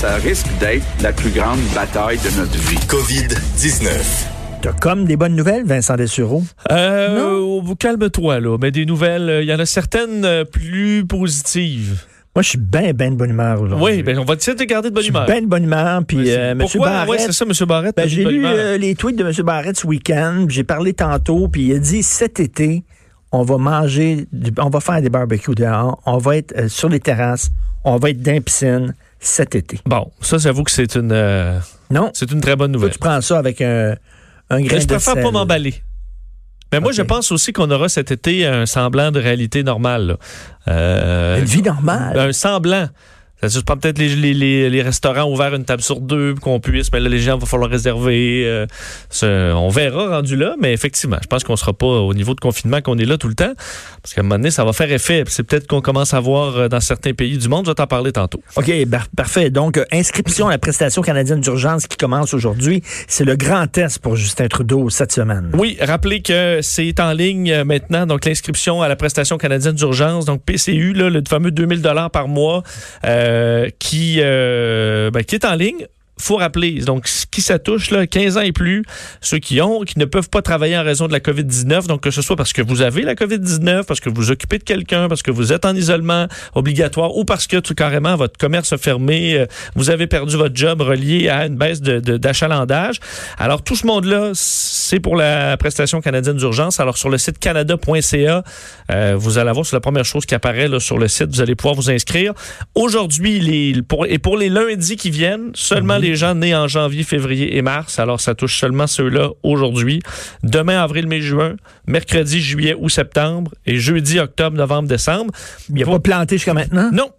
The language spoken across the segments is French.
Ça risque d'être la plus grande bataille de notre vie. COVID-19. T'as comme des bonnes nouvelles, Vincent Dessureau? Euh, calme-toi, là. Mais des nouvelles, euh, il y en a certaines euh, plus positives. Moi, je suis bien, bien de bonne humeur aujourd'hui. Oui, ben, on va essayer de garder de bonne humeur. bien de bonne humeur. Puis, Oui, euh, c'est ça, M. Barrett. ben, j'ai lu euh, les tweets de M. Barrett ce week-end. puis J'ai parlé tantôt, puis il a dit cet été, on va manger, du- on va faire des barbecues dehors, on va être euh, sur les terrasses, on va être dans la piscine cet été. Bon, ça, j'avoue que c'est une, euh, Non? c'est une très bonne Toi, nouvelle. tu prends ça avec un, un grain Mais je de préfère sel. pas m'emballer. Mais moi, je pense aussi qu'on aura cet été un semblant de réalité normale. Euh, Une vie normale. un semblant. Je prends peut-être les, les, les, restaurants ouverts une table sur deux, qu'on puisse, mais là, les gens, il va falloir réserver. euh, ce- on verra rendu là, mais effectivement, je pense qu'on sera pas au niveau de confinement qu'on est là tout le temps, parce qu'à un moment donné, ça va faire effet. C'est peut-être qu'on commence à voir euh, dans certains pays du monde, je vais t'en parler tantôt. OK, parfait. Donc, euh, inscription à la prestation canadienne d'urgence qui commence aujourd'hui. C'est le grand test pour Justin Trudeau cette semaine. Oui, rappelez que c'est en ligne maintenant, donc l'inscription à la prestation canadienne d'urgence, donc PCU, là, le fameux 2000 dollars par mois, euh, qui, euh, ben, qui est en ligne. Faut rappeler, donc, qui ça touche, là, 15 ans et plus, ceux qui ont, qui ne peuvent pas travailler en raison de la COVID-19, donc que ce soit parce que vous avez la COVID-19, parce que vous vous occupez de quelqu'un, parce que vous êtes en isolement obligatoire, ou parce que tout carrément votre commerce a fermé, euh, vous avez perdu votre job relié à une baisse de- de- d'achalandage. Alors, tout ce monde-là, c'est pour la prestation canadienne d'urgence. Alors, sur le site canada.ca, euh, vous allez avoir, c'est la première chose qui apparaît là, sur le site, vous allez pouvoir vous inscrire. Aujourd'hui, les, pour, et pour les lundis qui viennent, seulement les gens nés en janvier, février et mars. Alors, ça touche seulement ceux-là aujourd'hui. Demain, avril, mai, juin, mercredi, juillet ou septembre, et jeudi, octobre, novembre, décembre. Il n'y a pas planté jusqu'à maintenant? Non.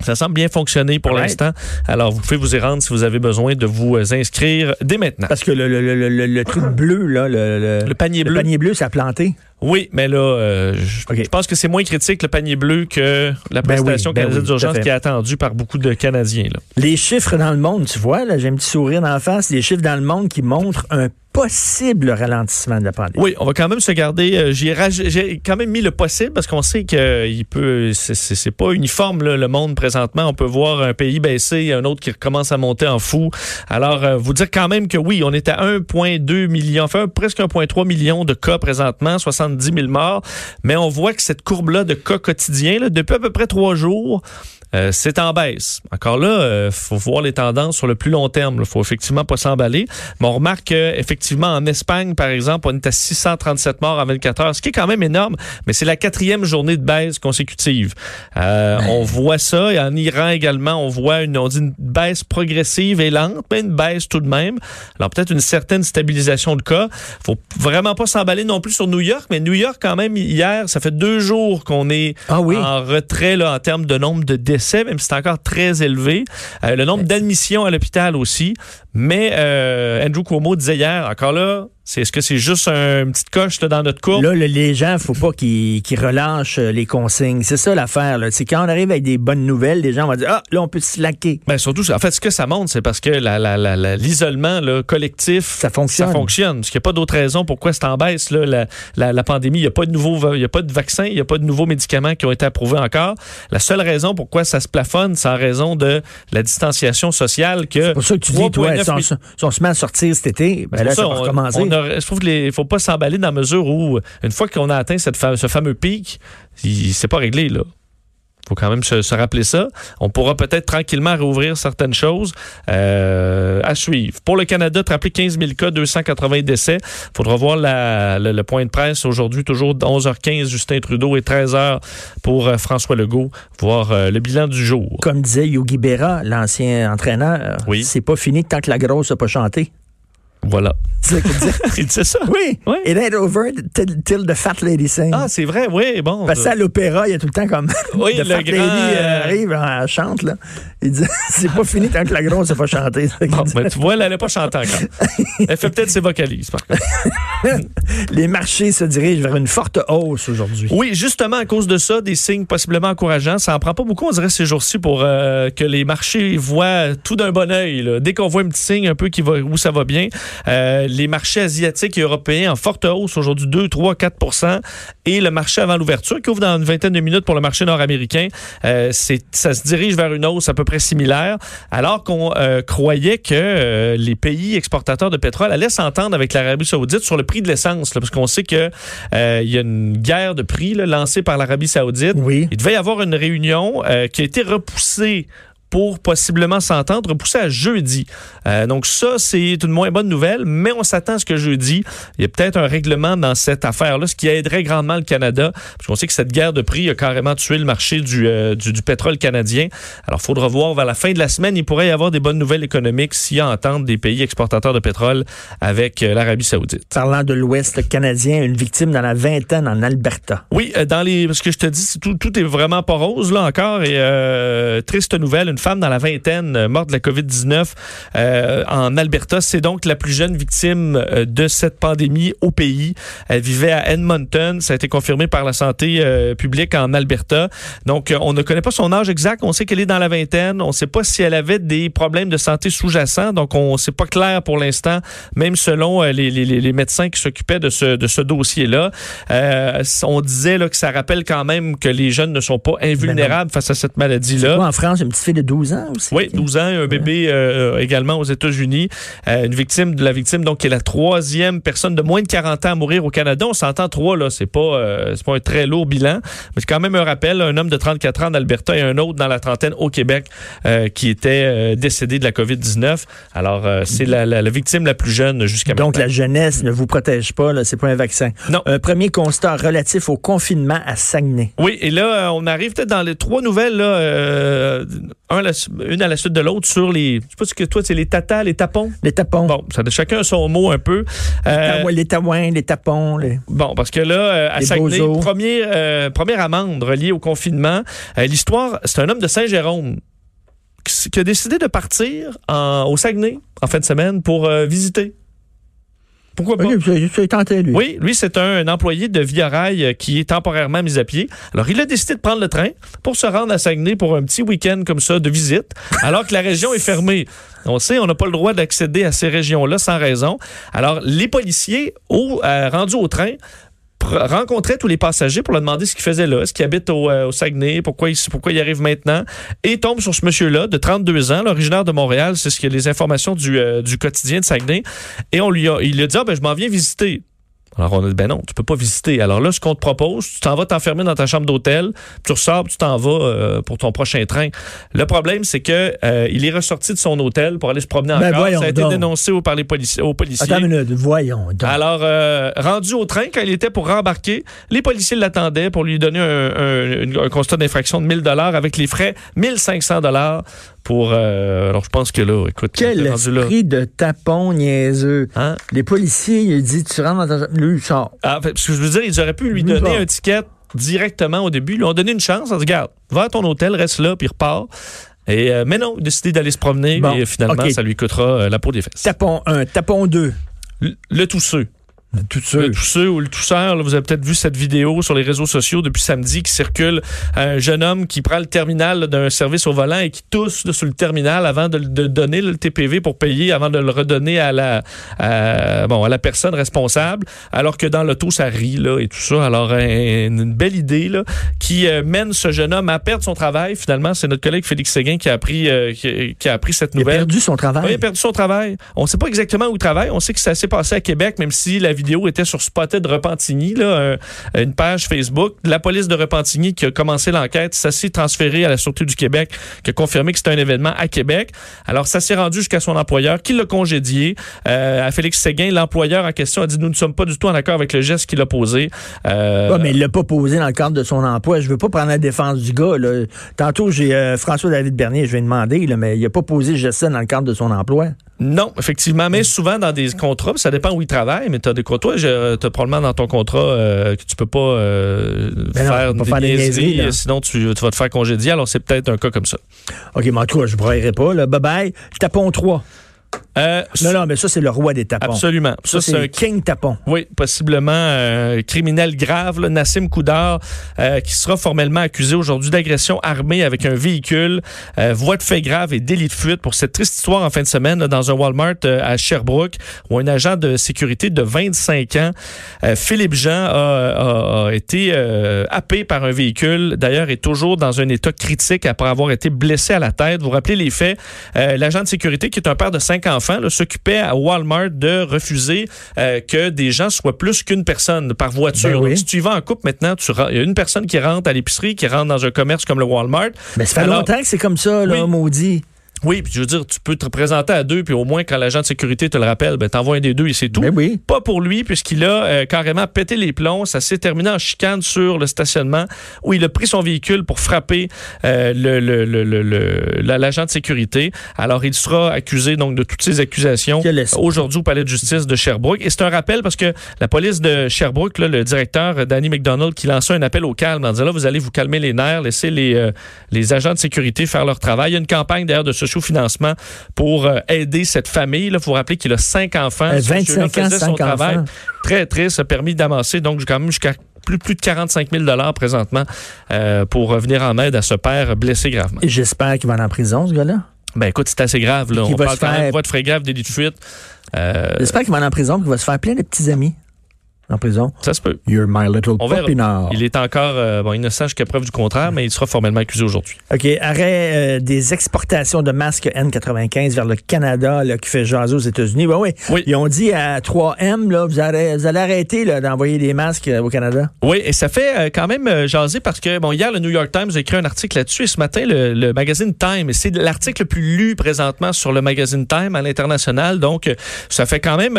Ça semble bien fonctionner pour l'instant. Alors, vous pouvez vous y rendre si vous avez besoin de vous euh, inscrire dès maintenant. Parce que le, le, le, le, le truc bleu, là, le, le- Le panier le bleu. panier bleu, ça a planté. Oui, mais là, euh, je, pense que c'est moins critique le panier bleu que la Ben oui, prestation ben oui, d'urgence qui est attendue par beaucoup de Canadiens. Là. Les chiffres dans le monde, tu vois, là, j'ai un petit sourire dans la face, les chiffres dans le monde qui montrent un possible ralentissement de la pandémie. Oui, on va quand même se garder. euh, J'ai raj- j'ai quand même mis le possible parce qu'on sait que il peut. c'est- C'est c'est pas uniforme là, le monde présentement. On peut voir un pays baisser, un autre qui recommence à monter en fou. Alors, euh, vous dire quand même que oui, on est à 1,2 million, enfin presque 1,3 million de cas présentement, 70 000 morts. Mais on voit que cette courbe-là de cas quotidiens, depuis à peu près trois jours, euh, c'est en baisse. Encore là, il faut voir les tendances sur le plus long terme. Il faut effectivement pas s'emballer. Mais on remarque qu'effectivement, en Espagne, par exemple, on est à 637 morts en 24 heures, ce qui est quand même énorme, mais c'est la quatrième journée de baisse consécutive. Euh, On voit ça. Et en Iran également, on voit une, on dit une baisse progressive et lente, mais une baisse tout de même. Alors peut-être une certaine stabilisation de cas. faut vraiment pas s'emballer non plus sur New York, mais New York, quand même, hier, ça fait deux jours qu'on est Ah oui. en retrait là, en termes de nombre de décès, même si c'est encore très élevé. Euh, le nombre d'admissions à l'hôpital aussi. Mais euh, Andrew Cuomo disait hier, encore là, c'est est-ce que c'est juste un, une petite coche là, dans notre courbe? Là, le- les gens, faut pas qu'ils relâchent euh, les consignes. C'est ça l'affaire. C'est quand on arrive avec des bonnes nouvelles, les gens vont dire Ah, là, on peut se slacker. Ben surtout, en fait, ce que ça montre, c'est parce que l'isolement collectif, Ça fonctionne. Ça fonctionne. Parce qu'il n'y a pas d'autre raison pourquoi c'est en baisse, là, la, la- la pandémie. Il n'y a pas de nouveaux, il y a pas de vaccins, il n'y a pas de nouveaux médicaments qui ont été approuvés encore. La seule raison pourquoi ça se plafonne, c'est en raison de la distanciation sociale que. C'est pour ça que tu dis, toi, 3,9 si on, si on se met à sortir cet été, ben là, ça, ça, va on- recommencer. on a- je trouve qu'il faut pas s'emballer dans la mesure où, une fois qu'on a atteint cette fa- ce fameux pic, c'est pas réglé, là. Faut quand même se, se rappeler ça. On pourra peut-être tranquillement rouvrir certaines choses euh, à suivre. Pour le Canada, te rappeler 15 000 cas, 280 décès. faudra voir la- le, le point de presse aujourd'hui, toujours 11h15, Justin Trudeau et 13h pour euh, François Legault, voir euh, le bilan du jour. Comme disait Yogi Berra, l'ancien entraîneur, Oui. c'est pas fini tant que la grosse n'a pas chanté. Voilà. C'est ça qu'il dit. Il disait ça. Oui. Oui. It ain't over till, till the fat lady sings. Ah, c'est vrai, oui, bon. Parce que à l'opéra, il y a tout le temps comme Oui, the le fat grand, lady euh, euh, arrive, elle chante là. Il dit c'est pas fini tant que la grosse n'a pas chanté. Bon, ben, tu vois, elle n'allait pas chanter encore. Elle fait peut-être ses vocalises, par contre. Les marchés se dirigent vers une forte hausse aujourd'hui. Oui, justement, à cause de ça, des signes possiblement encourageants. Ça en prend pas beaucoup, on dirait, ces jours-ci, pour euh, que les marchés voient tout d'un bon oeil. là. Dès qu'on voit un petit signe un peu qui va, où ça va bien, euh, les marchés asiatiques et européens en forte hausse aujourd'hui, 2, 3, 4% et le marché avant l'ouverture, qui ouvre dans une vingtaine de minutes pour le marché nord-américain, euh, c'est, ça se dirige vers une hausse à peu près similaire, alors qu'on euh, croyait que les pays exportateurs de pétrole allaient s'entendre avec l'Arabie saoudite sur le prix de l'essence, là, parce qu'on sait que il y a une guerre de prix là, lancée par l'Arabie saoudite. Oui. Il devait y avoir une réunion qui a été repoussée pour possiblement s'entendre, repoussée à jeudi. Euh, donc ça, c'est une moins bonne nouvelle, mais on s'attend à ce que jeudi, il y a peut-être un règlement dans cette affaire-là, ce qui aiderait grandement le Canada, parce qu'on sait que cette guerre de prix a carrément tué le marché du, euh, du, du pétrole canadien. Alors, il faudra voir vers la fin de la semaine, il pourrait y avoir des bonnes nouvelles économiques s'il y a entente des pays exportateurs de pétrole avec euh, l'Arabie saoudite. Parlant de l'Ouest canadien, une victime dans la vingtaine en Alberta. Oui, dans les parce que je te dis, tout, tout est vraiment pas rose là encore et triste nouvelle, une femme dans la vingtaine euh, morte de la Covid-19 euh, en Alberta, c'est donc la plus jeune victime euh, de cette pandémie au pays. Elle vivait à Edmonton, ça a été confirmé par la santé euh, publique en Alberta. Donc on ne connaît pas son âge exact, on sait qu'elle est dans la vingtaine, on ne sait pas si elle avait des problèmes de santé sous-jacents, donc on c'est pas clair pour l'instant, même selon les, les, les médecins qui s'occupaient de ce de ce dossier-là. Euh, on disait là, que ça rappelle quand même que les jeunes ne sont pas invulnérables face à cette maladie-là. En France, une petite fille de 12 ans aussi. Oui, 12 ans, un bébé euh, également aux États-Unis. Euh, une victime de la victime, donc, qui est la troisième personne de moins de 40 ans à mourir au Canada. On s'entend trois, là. C'est pas, euh, c'est pas un très lourd bilan. Mais c'est quand même un rappel. Un homme de 34 ans en Alberta et un autre dans la trentaine au Québec euh, qui était euh, décédé de la COVID-19. Alors, euh, c'est la, la- la victime la plus jeune jusqu'à Donc, maintenant. la jeunesse ne vous protège pas, là, c'est pas un vaccin. Non. Un premier constat relatif au confinement à Saguenay. Oui, et là, euh, on arrive peut-être dans les trois nouvelles, là, euh, un une à la suite de l'autre sur les. Je sais pas ce que toi, c'est les tatas, les tapons? Les tapons. Bon, ça, chacun son mot un peu. Euh, les taouins, les tapons. les- Bon, parce que là, euh, à Saguenay, premier, euh, première amende reliée au confinement. Euh, L'histoire, c'est un homme de Saint-Jérôme qui, a décidé de partir en- au Saguenay en fin de semaine pour euh, visiter. Pourquoi pas? Tenté, lui. Oui, lui, c'est un, un employé de Via Rail euh, qui est temporairement mis à pied. Alors, il a décidé de prendre le train pour se rendre à Saguenay pour un petit week-end comme ça de visite, alors que la région est fermée. On sait, on n'a pas le droit d'accéder à ces régions-là sans raison. Alors, les policiers, au, euh, rendus au train, rencontraient tous les passagers pour leur demander ce qu'ils faisaient là, est-ce qu'ils habitent au, euh, Saguenay, pourquoi ils, pourquoi ils arrivent maintenant, et tombent sur ce monsieur-là de 32 ans, l'originaire de Montréal, c'est ce que les informations du, euh, du quotidien de Saguenay, et on lui a, il lui a dit, ah, ben, je m'en viens visiter. Alors, on a dit, ben non, tu peux pas visiter. Alors là, ce qu'on te propose, tu t'en vas t'enfermer dans ta chambre d'hôtel, tu ressors, tu t'en vas euh, pour ton prochain train. Le problème, c'est que euh, il est ressorti de son hôtel pour aller se promener Ben encore. Ça a été donc. dénoncé par les policiers, aux policiers. Attends une minute, voyons. donc. Alors, euh, rendu au train, quand il était pour rembarquer, les policiers l'attendaient pour lui donner un, un- une- un constat d'infraction de 1000 dollars avec les frais 1500 dollars pour. euh, alors, je pense que là, écoute, Quel rendu là. esprit de tapon niaiseux. Hein? Les policiers, il dit, tu rentres dans ta... Lui, il sort. Ah, parce que je veux dire, ils auraient pu lui donner un ticket directement au début. Ils lui ont donné une chance. On dit, regarde, va à ton hôtel, reste là, puis repars. Et, euh, mais non, il a décidé d'aller se promener Bon, et finalement, ça lui coûtera euh, la peau des fesses. Tapon 1, tapon 2. Le, le tousseux. Tout Le tousseux ou le tousseur, là, vous avez peut-être vu cette vidéo sur les réseaux sociaux depuis samedi qui circule. Un jeune homme qui prend le terminal d'un service au volant et qui tousse là, sur le terminal avant de, de donner le TPV pour payer, avant de le redonner à la, à, bon, à la personne responsable, alors que dans l'auto, ça rit là, et tout ça. Alors, un- une belle idée là, qui euh, mène ce jeune homme à perdre son travail. Finalement, c'est notre collègue Félix Séguin qui a appris, euh, qui, qui a appris cette Il a nouvelle. perdu son travail. Oui, il a perdu son travail. On ne sait pas exactement où il travaille. On sait que ça s'est passé à Québec, même si la vidéo était sur Spotted Repentigny, une page Facebook. La police de Repentigny qui a commencé l'enquête, ça s'est transféré à la Sûreté du Québec, qui a confirmé que c'était un événement à Québec. Alors, ça s'est rendu jusqu'à son employeur, qui l'a congédié. Euh, à Félix Séguin, l'employeur en question a dit, nous ne sommes pas du tout en accord avec le geste qu'il a posé. Euh, Ouais, mais il l'a pas posé dans le cadre de son emploi. Je veux pas prendre la défense du gars. Tantôt, j'ai euh, François-David Bernier, je vais demander, mais il a pas posé le geste dans le cadre de son emploi. Non, effectivement, mais souvent dans des contrats, ça dépend où ils travaillent, mais tu as des contrats, tu as probablement dans ton contrat euh, que tu peux pas euh, Ben non, faire, des pas faire des niaiseries, sinon tu, tu vas te faire congédier. Alors c'est peut-être un cas comme ça. OK, mais en tout cas, je ne braillerai pas. Là. Bye-bye. Tapon 3. Euh, Non, non, mais ça, c'est le roi des tapons. Absolument. Ça, Ça, c'est un King Tapon. Oui, possiblement euh, criminel grave, là, Nassim Koudar, euh, qui sera formellement accusé aujourd'hui d'agression armée avec un véhicule, euh, voie de fait grave et délit de fuite pour cette triste histoire en fin de semaine là, dans un Walmart euh, à Sherbrooke où un agent de sécurité de 25 ans, euh, Philippe Jean, a, a- a été euh, happé par un véhicule. D'ailleurs, est toujours dans un état critique après avoir été blessé à la tête. Vous vous rappelez les faits? Euh, L'agent de sécurité, qui est un père de cinq enfants, là, s'occupait à Walmart de refuser euh, que des gens soient plus qu'une personne par voiture. Ben oui. Donc, si tu y vas en couple maintenant, tu il y a une personne qui rentre à l'épicerie, qui rentre dans un commerce comme le Walmart. Mais ça fait Alors- longtemps que c'est comme ça, là, Oui. maudit. Oui, puis je veux dire, tu peux te présenter à deux, puis au moins quand l'agent de sécurité te le rappelle, ben t'envoies un des deux et c'est tout. Mais oui. Pas pour lui, puisqu'il a euh, carrément pété les plombs. Ça s'est terminé en chicane sur le stationnement où il a pris son véhicule pour frapper euh, le- le- le- le- le- la- l'agent de sécurité. Alors, il sera accusé donc de toutes ces accusations aujourd'hui au palais de justice de Sherbrooke. Et c'est un rappel parce que la police de Sherbrooke, là, le directeur Danny McDonald, qui lançait un appel au calme en disant là, vous allez vous calmer les nerfs, laissez les, euh, les agents de sécurité faire leur travail. Il y a une campagne d'ailleurs de socio-financement pour euh, aider cette famille. Il faut rappeler qu'il a cinq enfants. Euh, Ce monsieur-là 25 ans, faisait son travail très triste, a permis d'amasser donc quand même jusqu'à plus, plus de 45 000 présentement euh, pour venir en aide à ce père blessé gravement. Et J'espère qu'il va aller en prison, ce gars-là. Ben écoute, c'est assez grave. Là. On va parle se quand même faire- de frais grave, délit de fuite. Euh, J'espère qu'il va aller en prison, qu'il va se faire plein de petits amis en prison. ça se peut. You're my little. Il est encore euh, bon, innocent jusqu'à preuve du contraire, mais il sera formellement accusé aujourd'hui. OK. Arrêt euh, des exportations de masques N95 vers le Canada là, qui fait jaser aux États-Unis. Ben oui. Oui. Ils ont dit à 3M, là, vous, allez, vous allez arrêter là, d'envoyer des masques euh, au Canada. Oui, et ça fait euh, quand même jaser parce que, bon, hier, le New York Times a écrit un article là-dessus et ce matin, le, le magazine Time, et c'est l'article le plus lu présentement sur le magazine Time à l'international. Donc, ça fait quand même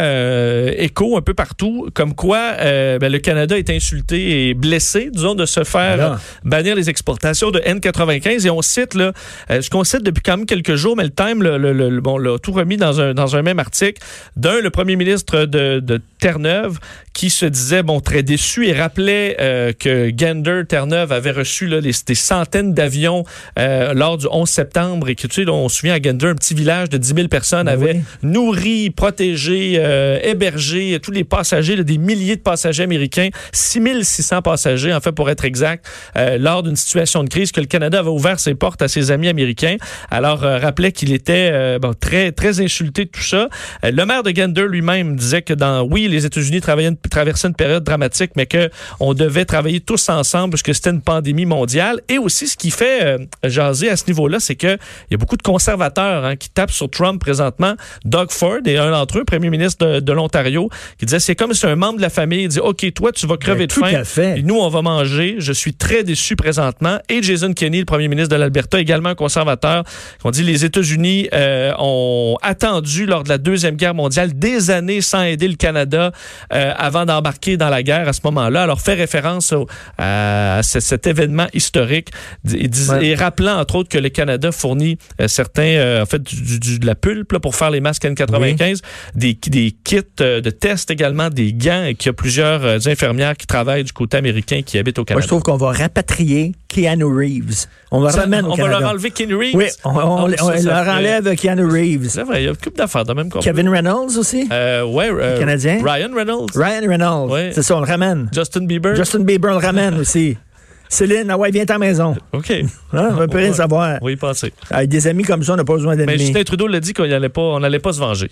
écho un peu partout, comme quoi euh, ben, le Canada est insulté et blessé, disons, de se faire euh, bannir les exportations de N95. Et on cite, là, euh, ce qu'on cite depuis quand même quelques jours, mais le Time le, le- le- bon, l'a tout remis dans un, dans un même article. D'un, le premier ministre de, de Terre-Neuve qui se disait bon très déçu et rappelait euh, que Gander Terre-Neuve avait reçu là, des, des centaines d'avions euh, lors du 11 septembre et que tu sais, on se souvient à Gander, un petit village de 10 000 personnes Ben avait oui. nourri, protégé, euh, hébergé tous les passagers, là, des milliers de passagers américains, 6600 passagers en fait pour être exact, euh, lors d'une situation de crise que le Canada avait ouvert ses portes à ses amis américains. Alors euh, rappelait qu'il était euh, bon, très très insulté de tout ça. Le maire de Gander lui-même disait que dans oui les États-Unis travaillaient traversaient une période dramatique, mais que on devait travailler tous ensemble parce que c'était une pandémie mondiale. Et aussi ce qui fait euh, jaser à ce niveau-là, c'est que il y a beaucoup de conservateurs hein, qui tapent sur Trump présentement. Doug Ford est un d'entre eux, premier ministre de, de l'Ontario, qui disait c'est comme si un membre de la famille dit ok toi tu vas crever de faim. à fait. Et nous, on va manger. Je suis très déçu présentement. Et Jason Kenney, le premier ministre de l'Alberta, également un conservateur, on dit les États-Unis euh, ont attendu lors de la Deuxième Guerre mondiale des années sans aider le Canada euh, avant d'embarquer dans la guerre à ce moment-là. Alors, fait référence au- à ce- cet événement historique et, dis- Ouais. et rappelant, entre autres, que le Canada fournit euh, certains, euh, en fait, du, du- de la pulpe là, pour faire les masques N95, des, des kits euh, de tests également, des gants et qu'il y a plusieurs infirmières qui travaillent du côté américain qui habitent au Moi, Canada. je trouve qu'on va rapatrier Keanu Reeves. On ramène au on va leur enlever Ken Reeves? Oui, on, on- Ah, on ça, ça leur enlève Keanu Reeves. C'est vrai, il y a une couple d'affaires de même qu'on Kevin Reynolds aussi? Euh, ouais, euh, Canadien? Ryan Reynolds. Ryan Reynolds. Ouais. C'est ça, on le ramène. Justin Bieber. Justin Bieber, on le ramène aussi. Céline, ah ouais, viens à la maison. OK. Hein, on va plus rien savoir. Oui, pensez. Avec des amis comme ça, on n'a pas besoin Mais d'ennemis. Justin Trudeau l'a dit qu'on n'allait pas, n'allait pas se venger.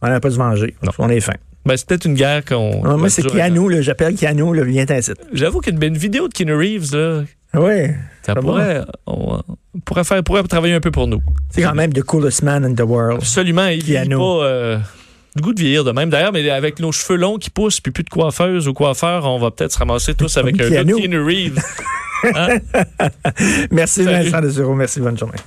On n'a pas se venger. Non. On est fin. Ben, c'est peut-être une guerre qu'on. moi, qu'on c'est Keanu, j'appelle Keanu, là, viens t'incite. J'avoue qu'une une vidéo de Keanu Reeves, là, Oui. ça Ça pourrait, on, on pourrait faire, pourrait travailler un peu pour nous. C'est quand même the coolest man in the world. Absolument. Il vieillit Keanu. pas euh, le goût de vieillir de même. D'ailleurs, mais avec nos cheveux longs qui poussent, puis plus de coiffeuse ou coiffeur, on va peut-être se ramasser tous avec un look Keanu Reeves. Merci Salut. Vincent de Zéro. Merci, bonne journée.